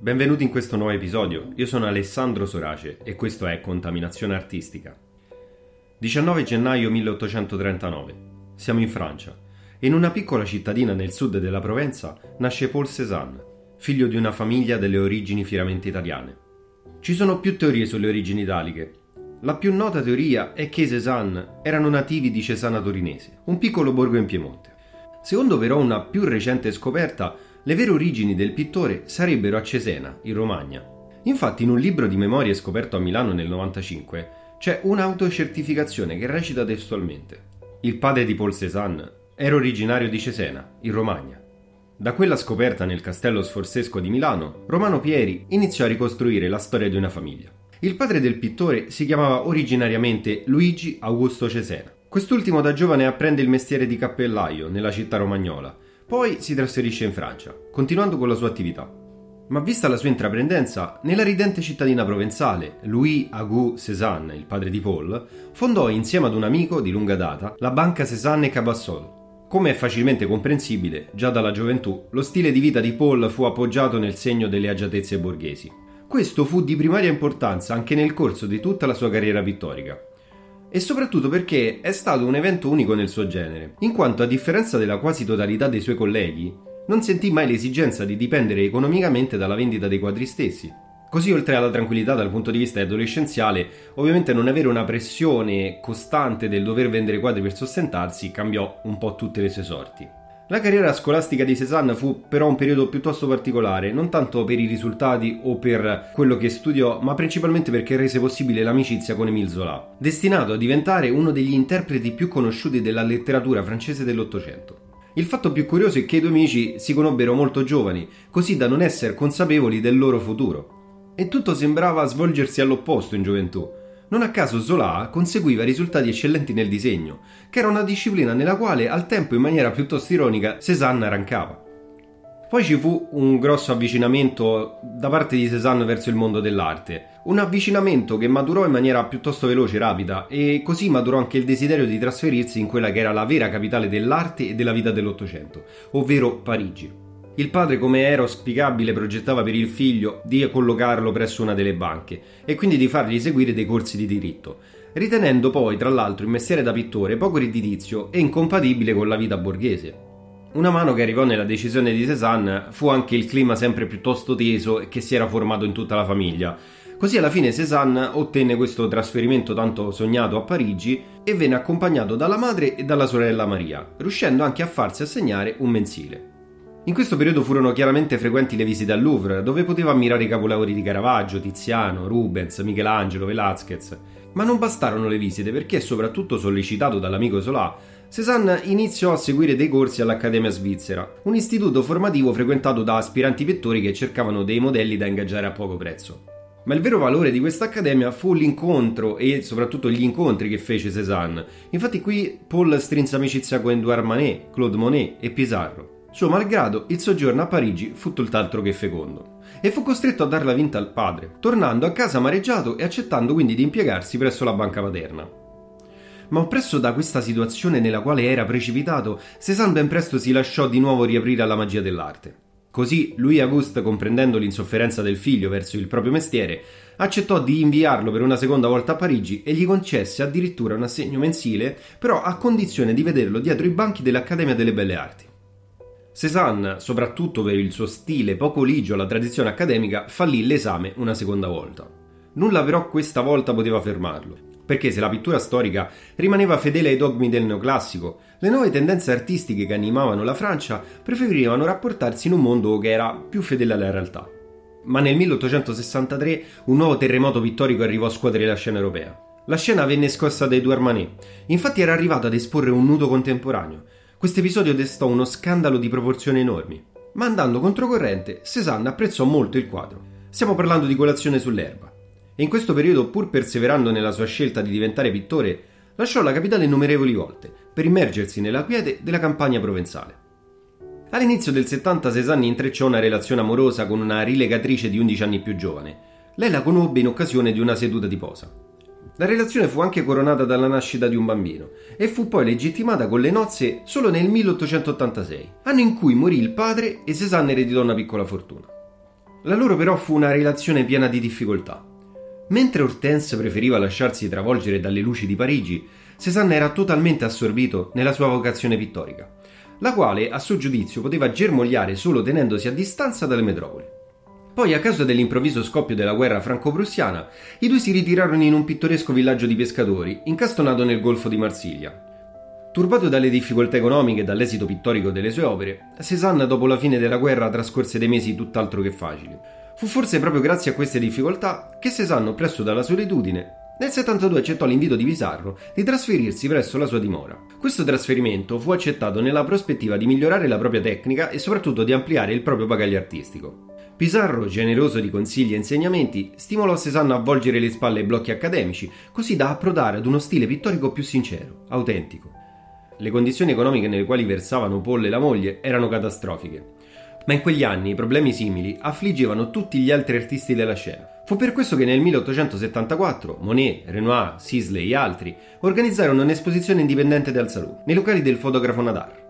Benvenuti in questo nuovo episodio. Io sono Alessandro Sorace e questo è Contaminazione Artistica. 19 gennaio 1839. Siamo in Francia in una piccola cittadina nel sud della Provenza nasce Paul Cézanne, figlio di una famiglia delle origini fieramente italiane. Ci sono più teorie sulle origini italiche. La più nota teoria è che i Cézanne erano nativi di Cesana Torinese, un piccolo borgo in Piemonte. Secondo però una più recente scoperta, le vere origini del pittore sarebbero a Cesena, in Romagna. Infatti in un libro di memorie scoperto a Milano nel 95 c'è un'autocertificazione che recita testualmente Il padre di Paul Cézanne era originario di Cesena, in Romagna. Da quella scoperta nel castello sforzesco di Milano, Romano Pieri iniziò a ricostruire la storia di una famiglia. Il padre del pittore si chiamava originariamente Luigi Augusto Cesena. Quest'ultimo da giovane apprende il mestiere di cappellaio nella città romagnola poi si trasferisce in Francia, continuando con la sua attività. Ma vista la sua intraprendenza, nella ridente cittadina provenzale, Louis Agu Cézanne, il padre di Paul, fondò insieme ad un amico di lunga data la Banca Cézanne Cabassol. Come è facilmente comprensibile, già dalla gioventù, lo stile di vita di Paul fu appoggiato nel segno delle agiatezze borghesi. Questo fu di primaria importanza anche nel corso di tutta la sua carriera pittorica e soprattutto perché è stato un evento unico nel suo genere, in quanto a differenza della quasi totalità dei suoi colleghi, non sentì mai l'esigenza di dipendere economicamente dalla vendita dei quadri stessi. Così, oltre alla tranquillità dal punto di vista adolescenziale, ovviamente non avere una pressione costante del dover vendere quadri per sostentarsi cambiò un po' tutte le sue sorti. La carriera scolastica di Cézanne fu però un periodo piuttosto particolare, non tanto per i risultati o per quello che studiò, ma principalmente perché rese possibile l'amicizia con Émile Zola, destinato a diventare uno degli interpreti più conosciuti della letteratura francese dell'Ottocento. Il fatto più curioso è che i due amici si conobbero molto giovani, così da non essere consapevoli del loro futuro. E tutto sembrava svolgersi all'opposto in gioventù. Non a caso Zola conseguiva risultati eccellenti nel disegno, che era una disciplina nella quale al tempo in maniera piuttosto ironica Cézanne arrancava. Poi ci fu un grosso avvicinamento da parte di Cézanne verso il mondo dell'arte, un avvicinamento che maturò in maniera piuttosto veloce e rapida e così maturò anche il desiderio di trasferirsi in quella che era la vera capitale dell'arte e della vita dell'Ottocento, ovvero Parigi. Il padre, come era auspicabile, progettava per il figlio di collocarlo presso una delle banche e quindi di fargli seguire dei corsi di diritto, ritenendo poi, tra l'altro, il mestiere da pittore poco redditizio e incompatibile con la vita borghese. Una mano che arrivò nella decisione di Cézanne fu anche il clima sempre piuttosto teso che si era formato in tutta la famiglia. Così alla fine Cézanne ottenne questo trasferimento tanto sognato a Parigi e venne accompagnato dalla madre e dalla sorella Maria, riuscendo anche a farsi assegnare un mensile. In questo periodo furono chiaramente frequenti le visite al Louvre, dove poteva ammirare i capolavori di Caravaggio, Tiziano, Rubens, Michelangelo, Velázquez. Ma non bastarono le visite perché, soprattutto sollecitato dall'amico Solà, Cézanne iniziò a seguire dei corsi all'Accademia Svizzera, un istituto formativo frequentato da aspiranti pittori che cercavano dei modelli da ingaggiare a poco prezzo. Ma il vero valore di questa accademia fu l'incontro e soprattutto gli incontri che fece Cézanne. Infatti qui Paul strinse amicizia con Edouard Manet, Claude Monet e Pissarro. Suo malgrado, il soggiorno a Parigi fu tutt'altro che fecondo e fu costretto a darla vinta al padre, tornando a casa amareggiato e accettando quindi di impiegarsi presso la banca paterna. Ma oppresso da questa situazione nella quale era precipitato, Cézanne ben presto si lasciò di nuovo riaprire alla magia dell'arte. Così Louis Auguste, comprendendo l'insofferenza del figlio verso il proprio mestiere, accettò di inviarlo per una seconda volta a Parigi e gli concesse addirittura un assegno mensile, però a condizione di vederlo dietro i banchi dell'Accademia delle Belle Arti. Cézanne, soprattutto per il suo stile poco ligio alla tradizione accademica, fallì l'esame una seconda volta. Nulla però questa volta poteva fermarlo, perché se la pittura storica rimaneva fedele ai dogmi del neoclassico, le nuove tendenze artistiche che animavano la Francia preferivano rapportarsi in un mondo che era più fedele alla realtà. Ma nel 1863 un nuovo terremoto pittorico arrivò a scuotere la scena europea. La scena venne scossa dai due Armanet, infatti era arrivato ad esporre un nudo contemporaneo. Questo episodio destò uno scandalo di proporzioni enormi. Ma andando controcorrente, Cézanne apprezzò molto il quadro. Stiamo parlando di colazione sull'erba e in questo periodo, pur perseverando nella sua scelta di diventare pittore, lasciò la capitale innumerevoli volte per immergersi nella quiete della campagna provenzale. All'inizio del 70 Cézanne intrecciò una relazione amorosa con una rilegatrice di 11 anni più giovane. Lei la conobbe in occasione di una seduta di posa. La relazione fu anche coronata dalla nascita di un bambino e fu poi legittimata con le nozze solo nel 1886, anno in cui morì il padre e Cézanne ereditò una piccola fortuna. La loro però fu una relazione piena di difficoltà. Mentre Hortense preferiva lasciarsi travolgere dalle luci di Parigi, Cézanne era totalmente assorbito nella sua vocazione pittorica, la quale a suo giudizio poteva germogliare solo tenendosi a distanza dalle metropoli. Poi, a causa dell'improvviso scoppio della guerra franco-prussiana, i due si ritirarono in un pittoresco villaggio di pescatori, incastonato nel golfo di Marsiglia. Turbato dalle difficoltà economiche e dall'esito pittorico delle sue opere, Cézanne dopo la fine della guerra trascorse dei mesi tutt'altro che facili. Fu forse proprio grazie a queste difficoltà che Cézanne, oppresso dalla solitudine, nel 72 accettò l'invito di Pizarro di trasferirsi presso la sua dimora. Questo trasferimento fu accettato nella prospettiva di migliorare la propria tecnica e soprattutto di ampliare il proprio bagaglio artistico. Pizarro, generoso di consigli e insegnamenti, stimolò Cézanne a volgere le spalle ai blocchi accademici, così da approdare ad uno stile pittorico più sincero, autentico. Le condizioni economiche nelle quali versavano Paul e la moglie erano catastrofiche ma in quegli anni problemi simili affliggevano tutti gli altri artisti della scena. Fu per questo che nel 1874 Monet, Renoir, Sisley e altri organizzarono un'esposizione indipendente del Salou, nei locali del fotografo Nadar.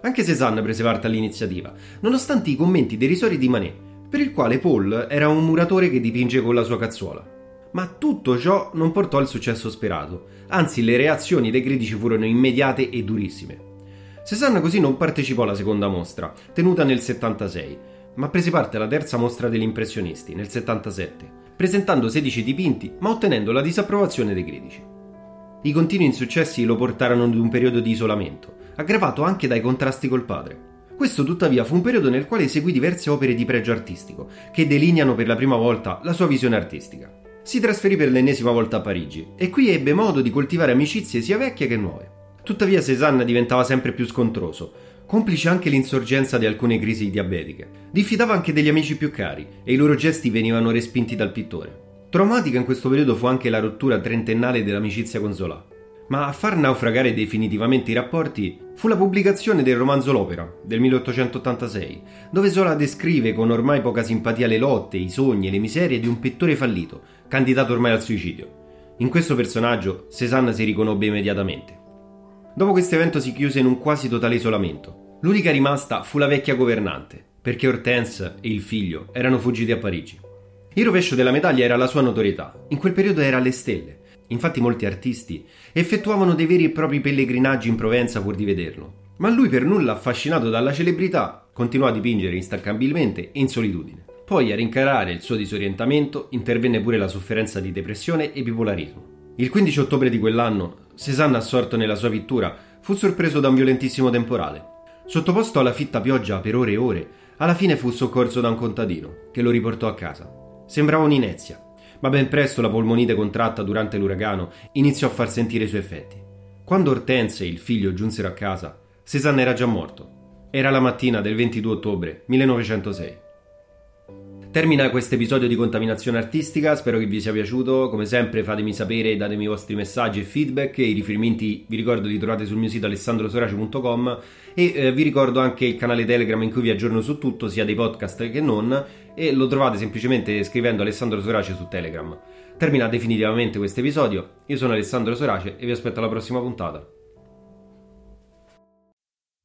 Anche Cézanne prese parte all'iniziativa, nonostante i commenti derisori di Manet, per il quale Paul era un muratore che dipinge con la sua cazzuola. Ma tutto ciò non portò al successo sperato, anzi le reazioni dei critici furono immediate e durissime. Cézanne così non partecipò alla seconda mostra, tenuta nel 76, ma prese parte alla terza mostra degli impressionisti, nel 77, presentando 16 dipinti, ma ottenendo la disapprovazione dei critici. I continui insuccessi lo portarono ad un periodo di isolamento, aggravato anche dai contrasti col padre. Questo tuttavia fu un periodo nel quale eseguì diverse opere di pregio artistico, che delineano per la prima volta la sua visione artistica. Si trasferì per l'ennesima volta a Parigi e qui ebbe modo di coltivare amicizie sia vecchie che nuove. Tuttavia Cézanne diventava sempre più scontroso, complice anche l'insorgenza di alcune crisi diabetiche. Diffidava anche degli amici più cari e i loro gesti venivano respinti dal pittore. Traumatica in questo periodo fu anche la rottura trentennale dell'amicizia con Zola. Ma a far naufragare definitivamente i rapporti fu la pubblicazione del romanzo L'Opera del 1886, dove Zola descrive con ormai poca simpatia le lotte, i sogni e le miserie di un pittore fallito, candidato ormai al suicidio. In questo personaggio Cézanne si riconobbe immediatamente. Dopo questo evento si chiuse in un quasi totale isolamento. L'unica rimasta fu la vecchia governante, perché Hortense e il figlio erano fuggiti a Parigi. Il rovescio della medaglia era la sua notorietà. In quel periodo era alle stelle. Infatti molti artisti effettuavano dei veri e propri pellegrinaggi in Provenza pur di vederlo. Ma lui per nulla affascinato dalla celebrità continuò a dipingere instancabbilmente e in solitudine. Poi a rincarare il suo disorientamento intervenne pure la sofferenza di depressione e bipolarismo. Il 15 ottobre di quell'anno, Cézanne, assorto nella sua pittura, fu sorpreso da un violentissimo temporale. Sottoposto alla fitta pioggia per ore e ore, alla fine fu soccorso da un contadino, che lo riportò a casa. Sembrava un'inezia, ma ben presto la polmonite contratta durante l'uragano iniziò a far sentire i suoi effetti. Quando Hortense e il figlio giunsero a casa, Cézanne era già morto. Era la mattina del 22 ottobre 1906. Termina questo episodio di contaminazione artistica, spero che vi sia piaciuto, come sempre fatemi sapere, datemi i vostri messaggi e feedback, i riferimenti vi ricordo li trovate sul mio sito alessandrosorace.com e eh, vi ricordo anche il canale Telegram in cui vi aggiorno su tutto, sia dei podcast che non, e lo trovate semplicemente scrivendo Alessandro Sorace su Telegram. Termina definitivamente questo episodio, io sono Alessandro Sorace e vi aspetto alla prossima puntata.